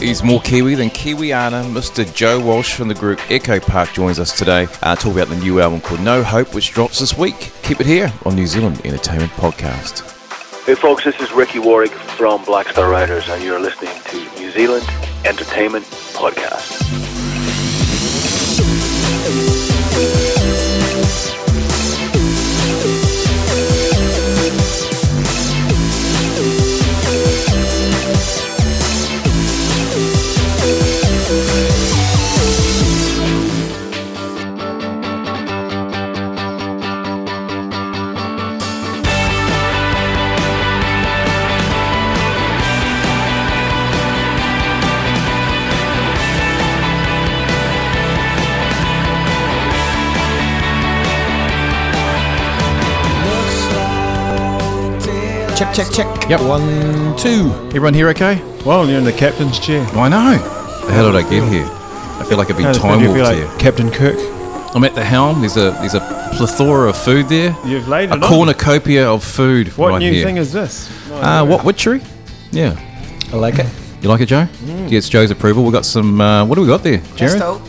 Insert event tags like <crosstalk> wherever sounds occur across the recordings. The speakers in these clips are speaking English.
He's more Kiwi than Kiwiana. Mr. Joe Walsh from the group Echo Park joins us today. Uh, talk about the new album called No Hope, which drops this week. Keep it here on New Zealand Entertainment Podcast. Hey folks, this is Ricky Warwick from Black Star Riders, and you're listening to New Zealand Entertainment Podcast. Check, check, check. Yep. One, two. Everyone here okay? Well, you're in the captain's chair. I know. How did I get here? I feel like I've been How time warped like here. Captain Kirk. I'm at the helm. There's a there's a plethora of food there. You've laid A it on. cornucopia of food What right new here. thing is this? uh, what witchery? Yeah. I like it. You like it, Joe? Gets Joe's approval. We've got some. Uh, what do we got there, Jared? Pesto.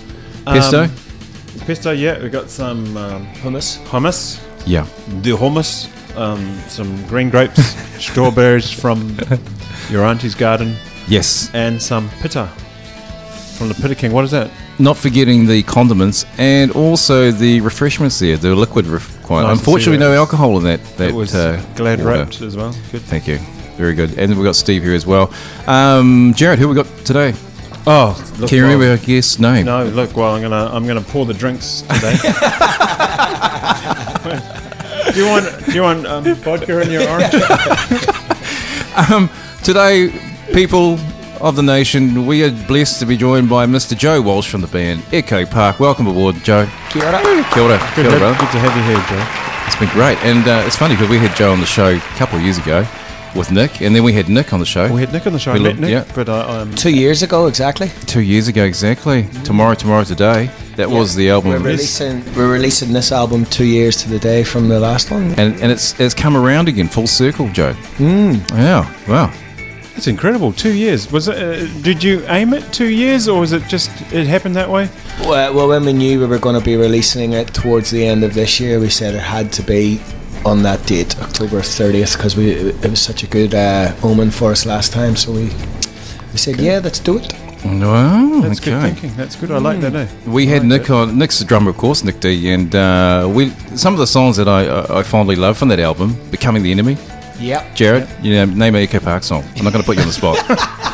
Pesto. Um, Pesto, yeah. We've got some um, Hummus. hummus. yeah. The hummus. Um, some green grapes, <laughs> strawberries from your auntie's garden, Yes. and some pitta from the Pitta King. What is that? Not forgetting the condiments and also the refreshments there. The liquid. Ref- quite. Nice to see Unfortunately, that. no alcohol in that. That it was uh, glad water. wrapped as well. Good. Thank you. Very good. And we've got Steve here as well. Um, Jared, who we got today? Oh, look, Can you remember our guest's name? No, look. Well, I'm gonna I'm gonna pour the drinks today. <laughs> <laughs> do you want do you want um, vodka in your orange? <laughs> Today, people of the nation, we are blessed to be joined by Mr. Joe Walsh from the band Echo Park. Welcome aboard, Joe. Kia ora. Kia ora. Good, Kia ora, to- brother. good to have you here, Joe. It's been great. And uh, it's funny because we had Joe on the show a couple of years ago with Nick, and then we had Nick on the show We had Nick on the show. We met Nick, yeah. but I, um, Two years ago, exactly. two years ago exactly. Tomorrow, tomorrow, today. That was the album. We're releasing. We're releasing this album two years to the day from the last one. And, and it's it's come around again, full circle, Joe. Mm. Yeah, wow. That's incredible. Two years. Was it? Uh, did you aim it two years, or was it just it happened that way? Well, well, when we knew we were going to be releasing it towards the end of this year, we said it had to be on that date, October 30th, because we it was such a good uh, omen for us last time. So we we said, yeah, let's do it. Wow, That's good thinking. That's good. I like that. Eh? We had like Nick that. on. Nick's the drummer, of course, Nick D, and uh, we some of the songs that I I I fondly love from that album, "Becoming the Enemy." Yep. Jared, you know, name an Echo Park song. I'm not going to put you on the spot. <laughs>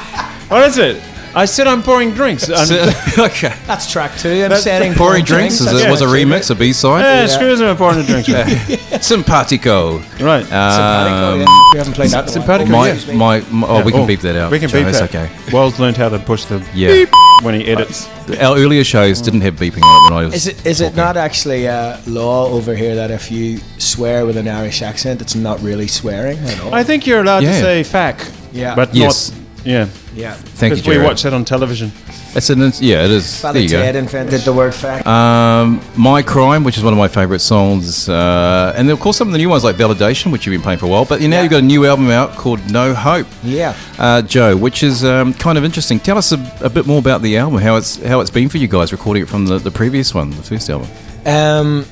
What is it? I said I'm pouring drinks. I'm, <laughs> <laughs> okay. That's track two. I'm That's- setting Pouring drinks is it was a remix, a B side. yeah, side. screws me. I'm pouring a drink. <laughs> Simpatico. right. Simpatico, Um, yeah. We haven't played that. in a while. Simpatico, my, yeah. my, my- oh, we can Oh, beep that out. We can Joe, beep that's that. okay. Wells learned how to push the Yeah. beep when he edits. Our earlier shows didn't have beeping on it when I was. Is it is it not actually uh, law over here that if you swear with an Irish accent, it's not really swearing at all? I think you're allowed Yeah. to say "fac," yeah. but Yes. not. Yeah, yeah. Thank you, because we Jared. watch that on television. It's an, yeah, it is. Father there you go. Ted invented the word fact. Um, My Crime, which is one of my favourite songs, uh, and of course some of the new ones like Validation, which you've been playing for a while. But you now Yeah. you've got a new album out called No Hope, yeah. uh, Joe, which is um, kind of interesting. Tell us a, a bit more about the album, how it's how it's been for you guys recording it from the, the previous one, the first album. Um,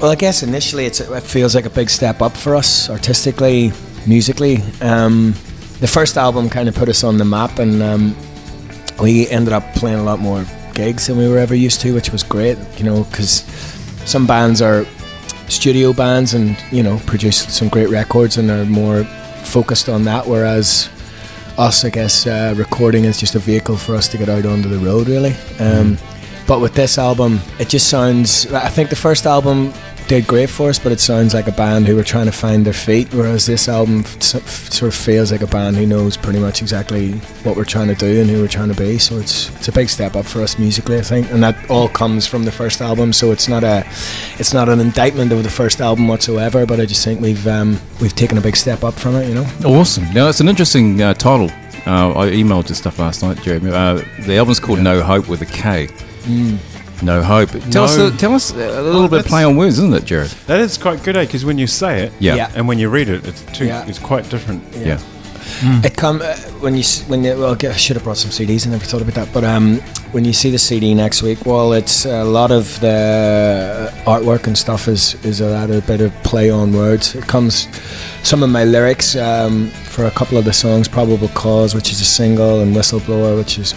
well, I guess initially it's, it feels like a big step up for us artistically, musically. Um, the first album kind of put us on the map, and um, we ended up playing a lot more gigs than we were ever used to, which was great. You know, because some bands are studio bands and you know produce some great records and are more focused on that, whereas us, I guess, uh, recording is just a vehicle for us to get out onto the road, really. Um, but with this album, it just sounds. I think the first album did great for us, but it sounds like a band who were trying to find their feet, whereas this album sort of feels like a band who knows pretty much exactly what we're trying to do and who we're trying to be. So it's it's a big step up for us musically, I think, and that all comes from the first album. So it's not a it's not an indictment of the first album whatsoever, but I just think we've um, we've taken a big step up from it, you know. Awesome. Now it's an interesting uh, title. Uh, I emailed you stuff last night, Jeremy. Uh, the album's called No Hope with a K. No hope. Tell us, a, tell us a little bit that's- play on words, isn't it, Jared? That is quite good, eh? Because when you say it, Yeah. Yeah. and when you read it, it's too, Yeah. it's quite different. Yeah. it come uh, when you when you, well, I should have brought some CDs. And I never thought about that. But um, when you see the CD next week, well, it's a lot of the artwork and stuff is is a, lot, of bit of play on words. It comes some of my lyrics um, for a couple of the songs, "Probable Cause," which is a single, and "Whistleblower," which is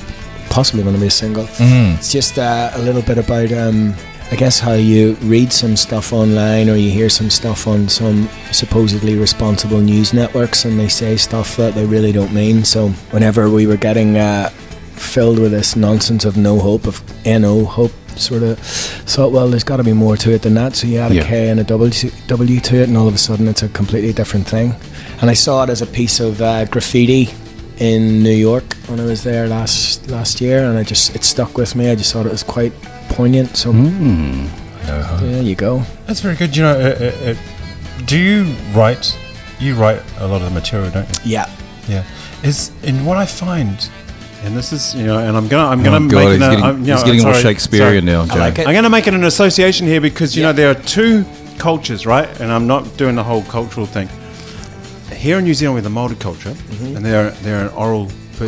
possibly going to be a single. It's just uh, a little bit about, um, I guess, how you read some stuff online or you hear some stuff on some supposedly responsible news networks and they say stuff that they really don't mean. So, whenever we were getting uh, filled with this nonsense of no hope, of NO hope, sort of thought, well, there's got to be more to it than that. So, you add Yeah. a K and a W to, to it, and all of a sudden it's a completely different thing. And I saw it as a piece of uh, graffiti in New York when I was there last last year, and I just it stuck with me. I just thought it was quite poignant. So there you go. That's very good. You know, uh, uh, uh, do you write? You write a lot of the material, don't you? Yeah, Yeah. Is and what I find, and this is you know, and I'm gonna I'm gonna Oh, make it he's a- getting, I'm- you he's getting I'm all sorry, Shakespearean sorry. now, Joe. like it. I'm going to make it an association here because you Yeah. know there are two cultures, right? And I'm not doing the whole cultural thing. Here in New Zealand, we're the Maori culture, Mm-hmm. and they're they're an oral,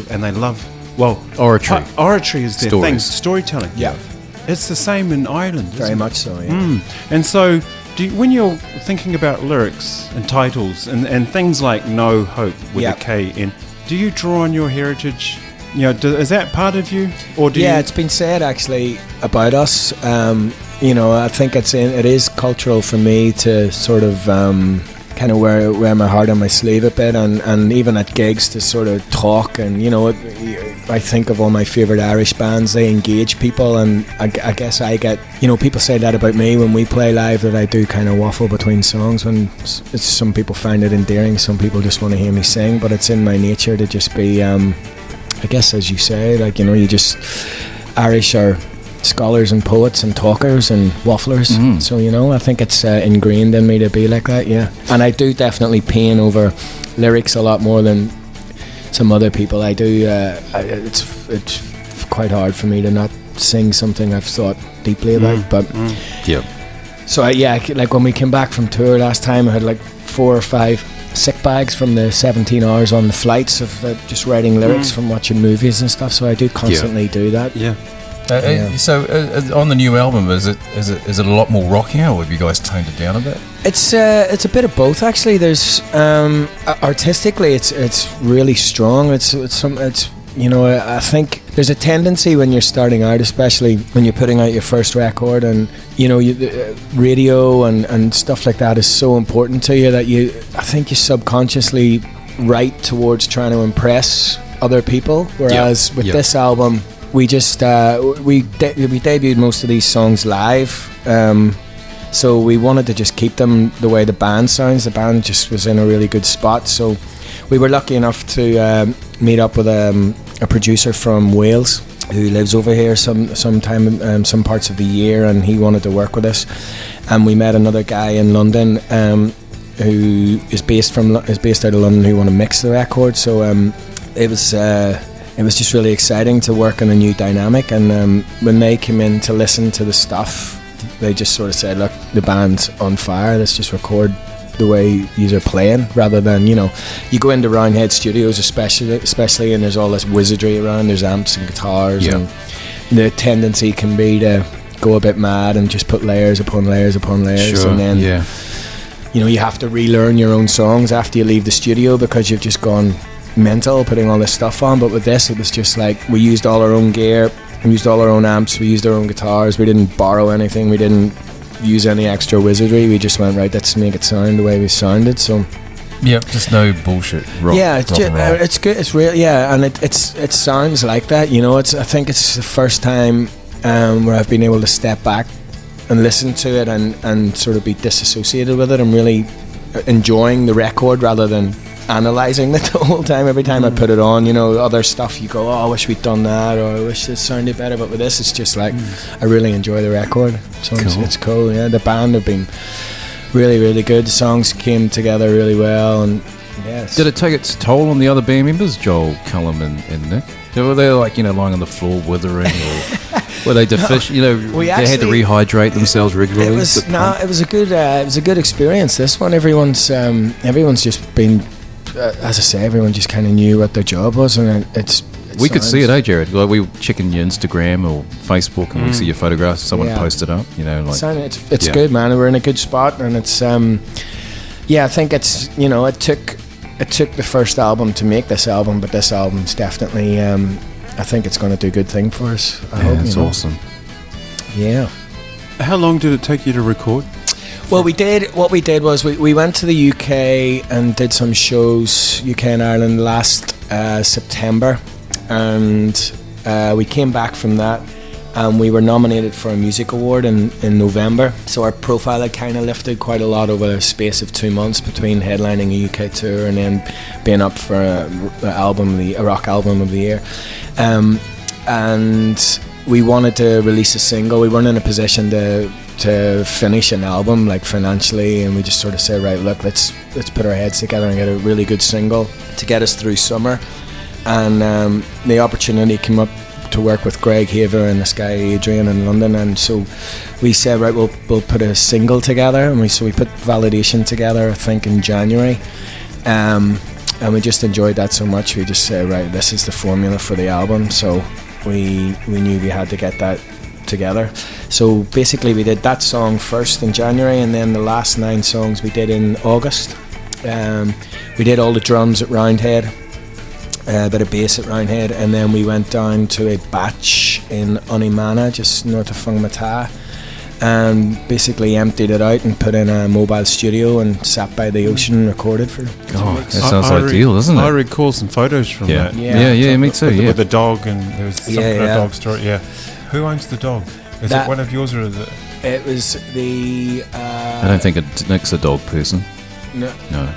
and they love well Oratory. pi- Oratory is their Stories. thing, storytelling. Yeah. it's the same in Ireland. very much so. Yeah. Mm. And so, do you, when you're thinking about lyrics and titles and, and things like No Hope with Yeah. a K in, do you draw on your heritage? You know, do, is that part of you, or do yeah, you? it's been said actually about us. Um, you know, I think it's in, it is cultural for me to sort of um, kind of wear wear my heart on my sleeve a bit, and, and even at gigs to sort of talk. And you know, I think of all my favorite Irish bands; they engage people, and I guess I get you know people say that about me when we play live that I do kind of waffle between songs. When some people find it endearing, some people just want to hear me sing, but it's in my nature to just be. Um, I guess as you say, like you know, you just Irish are scholars and poets and talkers and wafflers. Mm. So you know, I think it's uh, ingrained in me to be like that. Yeah, and I do definitely pain over lyrics a lot more than some other people. I do. Uh, I, it's it's quite hard for me to not sing something I've thought deeply about. But Yeah. so I, yeah, like when we came back from tour last time, I had like four or five sick bags from the 17 hours on the flights of uh, just writing lyrics from watching movies and stuff. So I do constantly do that. yeah. Uh, uh, Yeah. So uh, uh, on the new album, is it is it is it a lot more rockier, or have you guys toned it down a bit? It's uh, it's a bit of both actually. There's um, artistically, it's it's really strong. It's it's some it's you know I, I think there's a tendency when you're starting out, especially when you're putting out your first record, and you know you, uh, radio and and stuff like that is so important to you that you I think you subconsciously write towards trying to impress other people. Whereas with yeah. this album, we just uh, we de- we debuted most of these songs live. Um, so we wanted to just keep them the way the band sounds. The band just was in a really good spot. So we were lucky enough to um, meet up with um, a producer from Wales who lives over here some sometime in um, some parts of the year, and he wanted to work with us. And we met another guy in London um, who is based from is based out of London who want to mix the record. So um, it was. Uh, it was just really exciting to work on a new dynamic, and um, when they came in to listen to the stuff, they just sort of said, "Look, the band's on fire. Let's just record the way you are playing, rather than you know, you go into Roundhead Studios, especially, especially, and there's all this wizardry around. There's amps and guitars, Yeah. and the tendency can be to go a bit mad and just put layers upon layers upon layers, Sure. and then yeah. you know you have to relearn your own songs after you leave the studio because you've just gone mental putting all this stuff on but with this it was just like we used all our own gear we used all our own amps we used our own guitars we didn't borrow anything we didn't use any extra wizardry we just went right let's make it sound the way we sounded so Yeah, just no bullshit. Rock, yeah it's just, roll. it's good it's real yeah and it, it's it sounds like that you know it's I think it's the first time um, where I've been able to step back and listen to it and, and sort of be disassociated with it I'm really enjoying the record rather than analyzing it <laughs> the whole time every time I put it on you know other stuff you go oh I wish we'd done that or I wish this sounded better but with this it's just like I really enjoy the record so it's, Cool. it's cool yeah the band have been really really good the songs came together really well and it's- Did it take its toll on the other band members, Joel, Callum, and, and Nick? Were they like you know lying on the floor withering, or <laughs> were they deficient? You know, they had to rehydrate themselves regularly. It was no, pump? it was a good, uh, it was a good experience. This one, everyone's, um, everyone's just been uh, as I say, everyone just kind of knew what their job was, and it, it's. it We could see it, eh, Jared? Like we were checking your Instagram or Facebook, and we see your photographs. Someone Yeah. posted up, you know, like Sound- it's it's Yeah. good, man. We're in a good spot, and it's um, yeah. I think it's you know it took it took the first album to make this album, but this album's definitely um, I think it's going to do a good thing for us. I yeah, hope, it's you know. awesome. Yeah. How long did it take you to record? Well, we did. What we did was we, we went to the UK and did some shows UK and Ireland last uh, September, and uh, we came back from that, and we were nominated for a music award in, in November. So our profile had kind of lifted quite a lot over the space of two months between headlining a UK tour and then being up for a, a album, the a rock album of the year, um, and we wanted to release a single. We weren't in a position to to finish an album like financially, and we just sort of said, right, look, let's let's put our heads together and get a really good single to get us through summer. And um, the opportunity came up to work with Greg Haver and this guy Adrian in London, and so we said, right, we'll we'll put a single together, and we so we put Validation together, I think in January. Um, and we just enjoyed that so much. We just said, right, this is the formula for the album. So we we knew we had to get that together. So basically, we did that song first in January, and then the last nine songs we did in August. Um, we did all the drums at Roundhead, a bit of bass at Roundhead, and then we went down to a batch in Onemana, just north of Whangamata, and basically emptied it out and put in a mobile studio and sat by the ocean and recorded for. two God, weeks. that sounds I- I re- ideal, doesn't it? I recall some photos from Yeah. that. yeah, yeah, Yeah. me too. with, the- Yeah, with the dog and there was some Yeah, kind yeah. of dog story. Yeah, who owns the dog? Is That- it one of yours or is it? It was the. Uh, I don't think it, Nick's a dog person. No, No,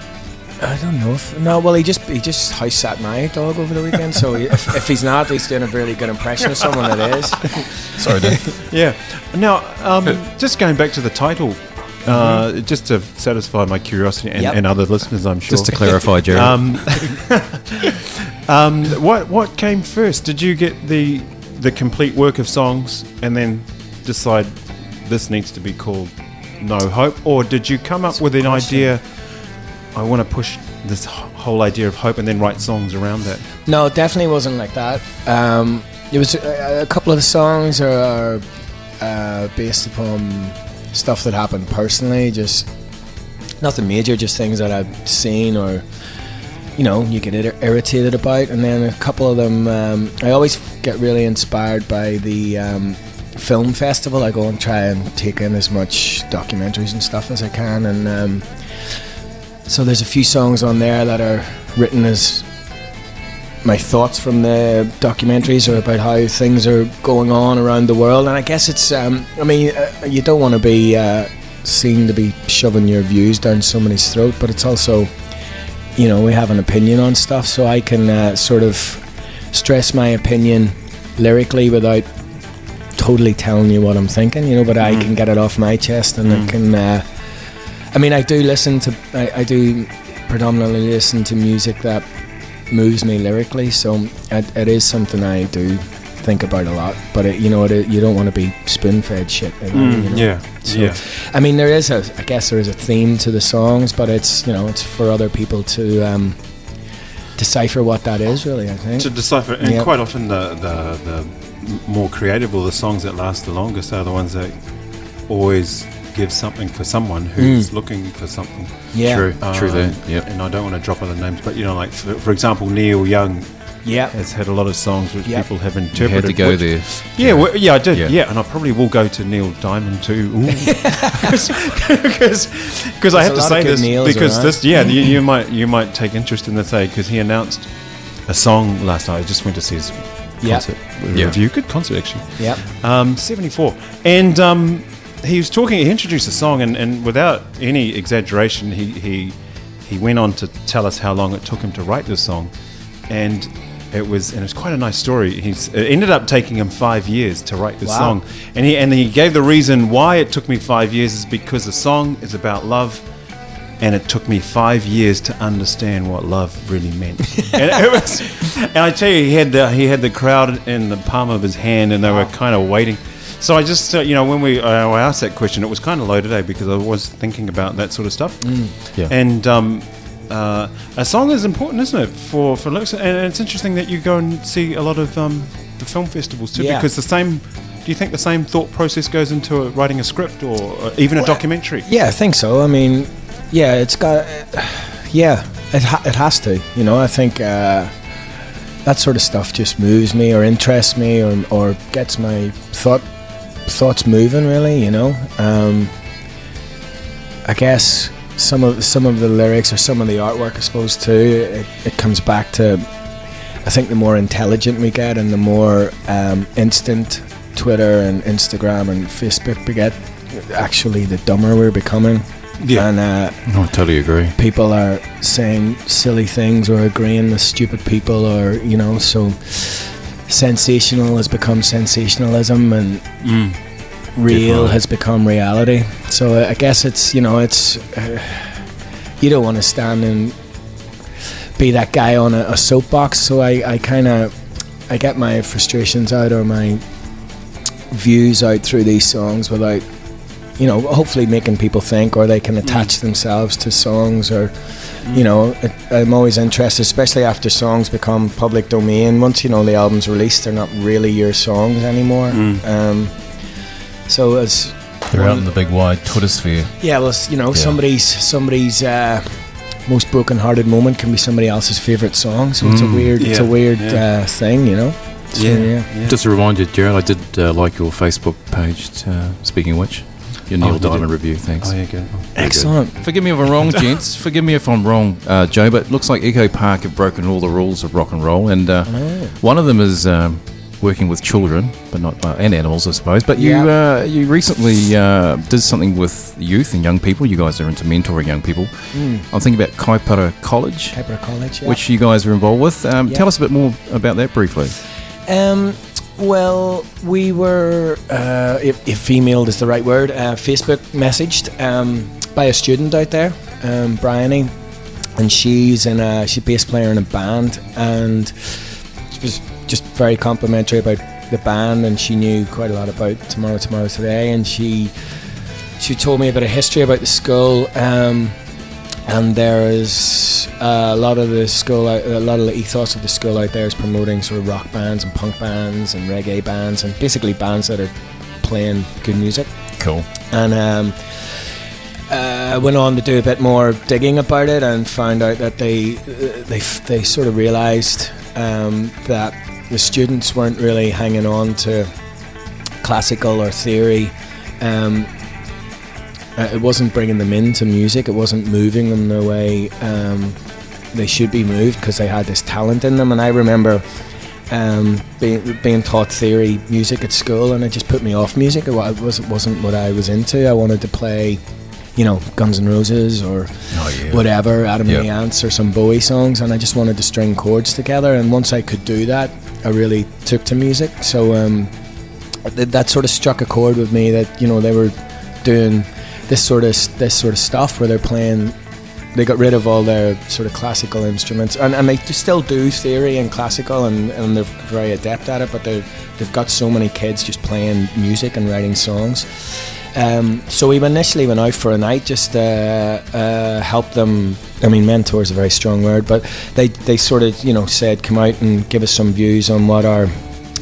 I don't know if no. Well, he just he just house sat my dog over the weekend. So he, if, if he's not, he's doing a really good impression of someone that is. <laughs> sorry, Dave. <laughs> Yeah. Now, um, just going back to the title, uh, just to satisfy my curiosity and, Yep. and other listeners, I'm sure. Just to clarify, <laughs> Jerry. Um, um, what what came first? Did you get the the complete work of songs and then decide this needs to be called No Hope, or did you come up with an idea? I want to push this whole idea of hope and then write songs around that. No, it definitely wasn't like that. Um, it was a, a couple of the songs are uh, based upon stuff that happened personally, just nothing major, just things that I've seen or you know you get ir- irritated about. And then a couple of them, um, I always get really inspired by the um, film festival. I go and try and take in as much documentaries and stuff as I can, and um, so there's a few songs on there that are written as my thoughts from the documentaries are about how things are going on around the world, and I guess it's. Um, I mean, uh, you don't want to be uh, seen to be shoving your views down somebody's throat, but it's also, you know, we have an opinion on stuff, so I can uh, sort of stress my opinion lyrically without totally telling you what I'm thinking, you know. But I can get it off my chest, and I can. Uh, I mean, I do listen to. I, I do predominantly listen to music that moves me lyrically, so it, it is something I do think about a lot. But it, you know, it, you don't want to be spoon-fed shit. know, you know. Yeah, So, yeah. I mean, there is a. I guess there is a theme to the songs, but it's you know, it's for other people to um, decipher what that is. Really, I think. to decipher, and Yeah. quite often the, the the more creative or the songs that last the longest are the ones that always give something for someone who's hmm. looking for something. yeah. True, true that. Um, yep. And I don't want to drop other names, but you know, like for, for example, Neil Young Yeah. has had a lot of songs which Yep. people have You interpreted. had to go which- there. Yeah, well, yeah, I did. Yeah. Yeah. and I probably will go to Neil Diamond too, because <laughs> <laughs> because I There's have to say this Neils because around. this yeah you, you <laughs> might you might take interest in this say because he announced a song last night. I just went to see his concert Yeah. review. Good concert actually. Yeah. Um, 74. And um, he was talking, he introduced a song, and, and without any exaggeration, he, he, he went on to tell us how long it took him to write this song. And it was, and it's quite a nice story. He's, it ended up taking him five years to write this Wow. song. And he, and he gave the reason why it took me five years is because the song is about love. And it took me five years to understand what love really meant. <laughs> and it was, and I tell you, he had the he had the crowd in the palm of his hand, and they were kind of waiting. So I just, uh, you know, when we uh, I asked that question, it was kind of low today because I was thinking about that sort of stuff. Yeah. And um, uh, a song is important, isn't it, for for lyrics? And it's interesting that you go and see a lot of um, the film festivals too, Yeah. because the same. Do you think the same thought process goes into writing a script or even a Well, documentary? Yeah, I think so. I mean, yeah, it's got, yeah, it ha- it has to. You know, I think uh, that sort of stuff just moves me or interests me or or gets my thought thoughts moving. Really, you know. Um, I guess some of some of the lyrics or some of the artwork, I suppose too. It, it comes back to, I think, the more intelligent we get and the more um, instant Twitter and Instagram and Facebook we get, actually, the dumber we're becoming. Yeah. And uh, I totally agree. people are saying silly things or agreeing with stupid people or you know so sensational has become sensationalism and real has become reality. So i guess it's you know it's uh, you don't want to stand and be that guy on a, a soapbox. So i, I kind of i get my frustrations out or my views out through these songs without you know, hopefully making people think or they can attach themselves to songs or, you know, it, I'm always interested, especially after songs become public domain. Once, you know, the album's released, they're not really your songs anymore. Um, so as, They're out in the big wide Twitter sphere. yeah, well, you know, Yeah. somebody's, somebody's, uh, most broken-hearted moment can be somebody else's favorite song. So it's a weird, it's a weird yeah. uh, thing, you know. So, yeah. Just a reminder, Gerald, I did uh, like your Facebook page. Uh, speaking of which, your Neil you did? Diamond review. Thanks. Oh, yeah, good. Excellent. Forgive me if I'm wrong, <laughs> gents. Forgive me if I'm wrong, uh, Joe, but it looks like Echo Park have broken all the rules of rock and roll, and uh, one of them is um, working with children, but not uh, and animals, I suppose. But you Yeah. uh, you recently uh, did something with youth and young people. You guys are into mentoring young people. I'm thinking about Kaipara College, Kaipara College, yeah. which you guys are involved with. Um, Yeah. Tell us a bit more about that briefly. Um, well, we were, uh, if, if female is the right word, uh, Facebook messaged um, by a student out there, um, Bryony, and she's in a she's a bass player in a band, and she was just very complimentary about the band, and she knew quite a lot about Tomorrow, Tomorrow, Today, and she she told me a bit of history about the school. Um, and there is uh, a lot of the school, out- a lot of the ethos of the school out there is promoting sort of rock bands and punk bands and reggae bands and basically bands that are playing good music. Cool. And um, uh, went on to do a bit more digging about it and found out that they uh, they they sort of realised um, that the students weren't really hanging on to classical or theory. Um, uh, it wasn't bringing them into music. It wasn't moving them the way um, they should be moved because they had this talent in them. And I remember um, being, being taught theory music at school, and it just put me off music. It wa- it wasn't what I was into. I wanted to play, you know, Guns N' Roses or Oh, yeah. whatever, Adam Yep. and the Ants or some Bowie songs, and I just wanted to string chords together. And once I could do that, I really took to music. So um, th- that sort of struck a chord with me that you know they were doing this sort of this sort of stuff where they're playing. They got rid of all their sort of classical instruments, and, and they still do theory and classical, and, and they're very adept at it. But they they've got so many kids just playing music and writing songs. Um, so we initially went out for a night just to uh, help them. I mean, mentor is a very strong word, but they, they sort of you know said come out and give us some views on what our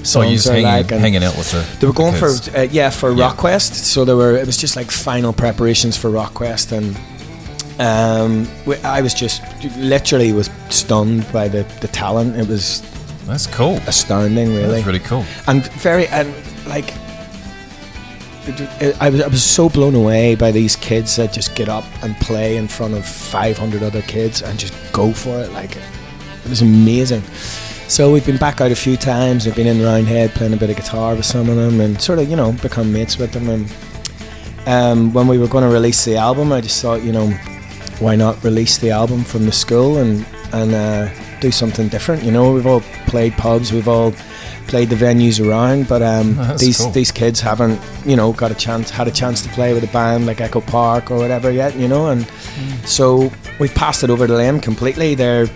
So you're songs just are hanging, like. and- hanging out with the. they were going the for uh, yeah for Yeah. RockQuest. So there were it was just like final preparations for RockQuest, and um, I was just literally was stunned by the, the talent. It was That's cool. astounding, really, That's really cool. and very and like. I was, I was so blown away by these kids that just get up and play in front of 500 other kids and just go for it. Like it was amazing. So we've been back out a few times. We've been in Roundhead playing a bit of guitar with some of them, and sort of you know become mates with them. And um, when we were going to release the album, I just thought you know why not release the album from the school and and uh, do something different. You know, we've all played pubs, we've all played the venues around, but um, <laughs> Oh, these cool. these kids haven't you know got a chance had a chance to play with a band like Echo Park or whatever yet. You know, and Mm. so we've passed it over to them completely. They're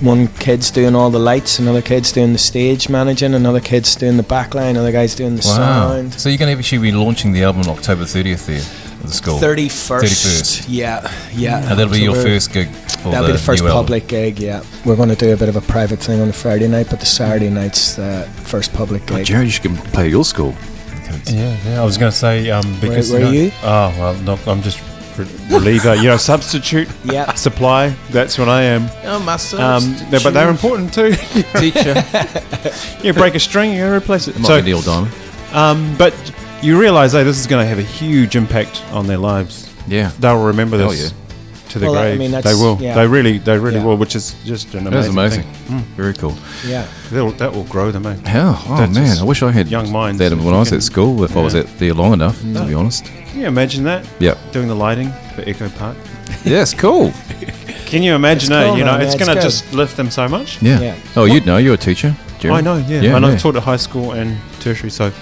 one kid's doing all the lights, another kid's doing the stage managing, another kid's doing the backline, another guy's doing the Wow. sound. So you're going to actually be launching the album on October 30th there the school. Thirty first, 31st. yeah, yeah. And that'll be So your first gig. for That'll be the first new album. public gig. Yeah, we're going to do a bit of a private thing on the Friday night, but the Saturday night's the first public Oh, gig. Jared, you should play your school. Yeah, yeah. I was going to say um, because were no- you? Oh well, no, I'm just reliever. <laughs> you know, substitute. Yeah. Supply. That's what I am. Oh, myself. Um, they- but they're important too. teacher. <laughs> you break a string, you got to replace it. Might So, be Neil Diamond. um, but you realise, hey, this is going to have a huge impact on their lives. Yeah. They'll remember Hell this yeah. to the Well, I grave. mean, they will. yeah. They really, they really Yeah. will. Which is just an That was amazing. amazing. Very cool. Yeah, Thing. That'll- That will grow them. eh? Hell, oh That's man, I wish I had young minds, that when I was can- at school. If I was at there long enough, to No. be honest. Can you imagine that? Yeah. Doing the lighting for Echo Park. Yes, cool. <laughs> Can you imagine? It's eh, cool, you know, man. it's it's going to just lift them so much. Yeah. Yeah. Oh, you'd know. You're a teacher. Jerry. I know, yeah. Yeah, and yeah. I've taught at high school and tertiary, so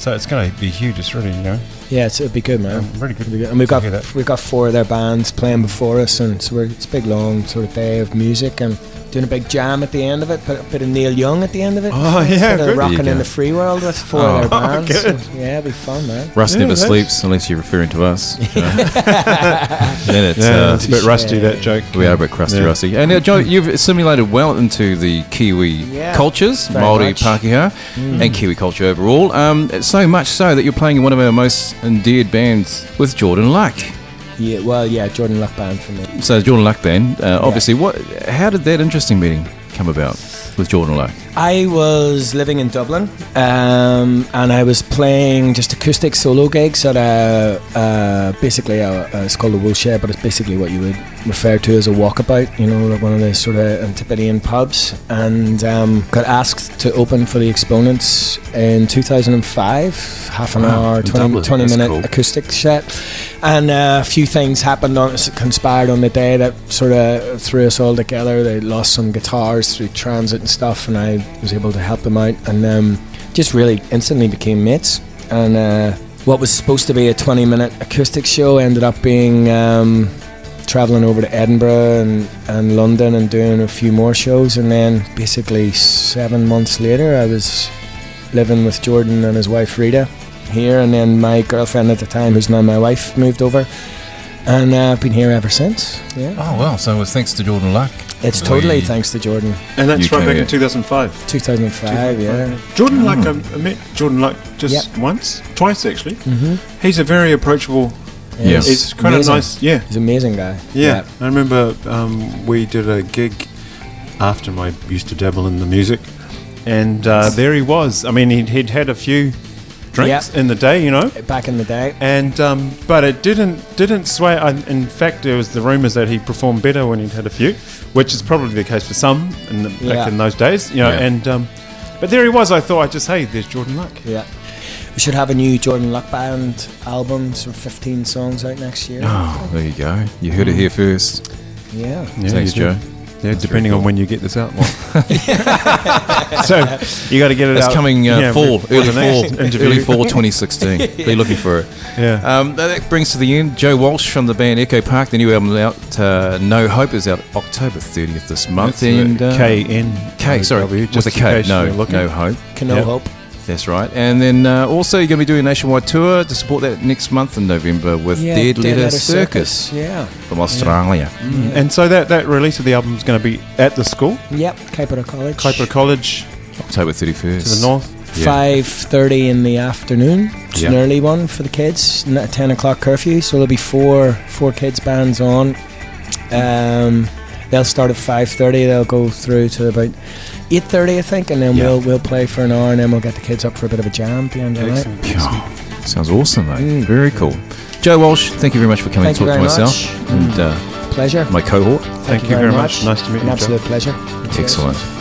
so it's going to be huge. It's really, you know, yeah, it's, it'd be good, man. really good. Be good. And we've got we've got four of their bands playing before us, and so we're, it's a big long sort of day of music and doing a big jam at the end of it. Put a bit of Neil Young at the end of it. Oh, yeah, bit good. of rocking in the free world with four Oh. of their <laughs> bands. good. So, yeah, it'd be fun, man. Russ Yeah, never that's- sleeps unless you're referring to us. <laughs> you know. then it's Yeah, uh, it's a bit rusty that joke. we are a bit crusty, Yeah. rusty. And uh, Joe, you've assimilated well into the Kiwi Yeah, cultures, very Maori, much. Mm. Pākehā, and Kiwi culture overall. Um, so much so that you're playing in one of our most endeared bands with Jordan Luck. Yeah, well, yeah, Jordan Luck band for me. So Jordan Luck band, uh, obviously. What? How did that interesting meeting come about with Jordan Luck? I was living in Dublin, um, and I was playing just acoustic solo gigs at a, uh, basically a, a, it's called a woolshed, but it's basically what you would refer to as a walkabout. You know, like one of the sort of Antipodean pubs, and um, got asked to open for the Exponents in 2005, half an Wow, hour, 20, 20 minute cool. acoustic set, and uh, a few things happened on conspired on the day that sort of threw us all together. They lost some guitars through transit and stuff, and I was able to help him out, and um, just really instantly became mates. And uh, what was supposed to be a 20 minute acoustic show ended up being um, traveling over to Edinburgh and, and London and doing a few more shows, and then basically seven months later, I was living with Jordan and his wife Rita here, and then my girlfriend at the time, who's now my wife, moved over, and uh, I've been here ever since. Yeah, Oh well, so it was thanks to Jordan Luck. It's totally We- thanks to Jordan. And that's You right back here. in 2005. 2005, yeah. Jordan Luck, I I met Jordan Luck just once, twice actually. Mm-hmm. He's a very approachable. Yeah. He's kind of nice. Yeah, He's an amazing guy. yeah. I remember um, we did a gig after I used to dabble in the music, and uh, there he was. I mean, he'd, he'd had a few drinks Yeah. in the day, you know. Back in the day. And um, but it didn't didn't sway. I, in fact, there was the rumours that he performed better when he'd had a few, which is probably the case for some in the, back in those days, you know. Yeah. And um, but there he was. I thought I just hey, there's Jordan Luck. Yeah. We should have a new Jordan Luck Band album, some 15 songs out next year. Oh, there you go. You heard it here first. Yeah. Thanks, you do. Joe. Yeah, That's depending very on when you get this out. Well. <laughs> so you got to get it out. It's out. coming uh, yeah, fall, with early the next fall, early fall 2016. <laughs> Be looking for it. Yeah. Um, that brings to the end. Joe Walsh from the band Echo Park. The new album out, uh, No Hope, is out October 30th this month. and uh, K N K, sorry, W, with just a in No, you're no hope. Can no Yep. hope. That's right. And then uh, also you're going to be doing a nationwide tour to support that next month in November with Yeah, Dead, Letter, Letter Circus, Yeah. from Australia. And so that, that release of the album is going to be at the school, Yep. Kaipara College. Kaipara College October 31st. to the north. Yeah. 5.30 in the afternoon. It's an early one for the kids. 10 o'clock curfew. So there'll be four four kids bands on. Um, they'll start at 5.30. They'll go through to about 8.30, I think. And then Yeah. we'll we'll play for an hour. And then we'll get the kids up for a bit of a jam at the end of the night. Excellent. Sounds awesome, mate. Very cool. Joe Walsh, thank you very much for coming Thank to you talk to myself much. and uh, Pleasure. my cohort. Thank, you very much. Nice to meet An you. Joe. absolute pleasure. Cheers. Excellent.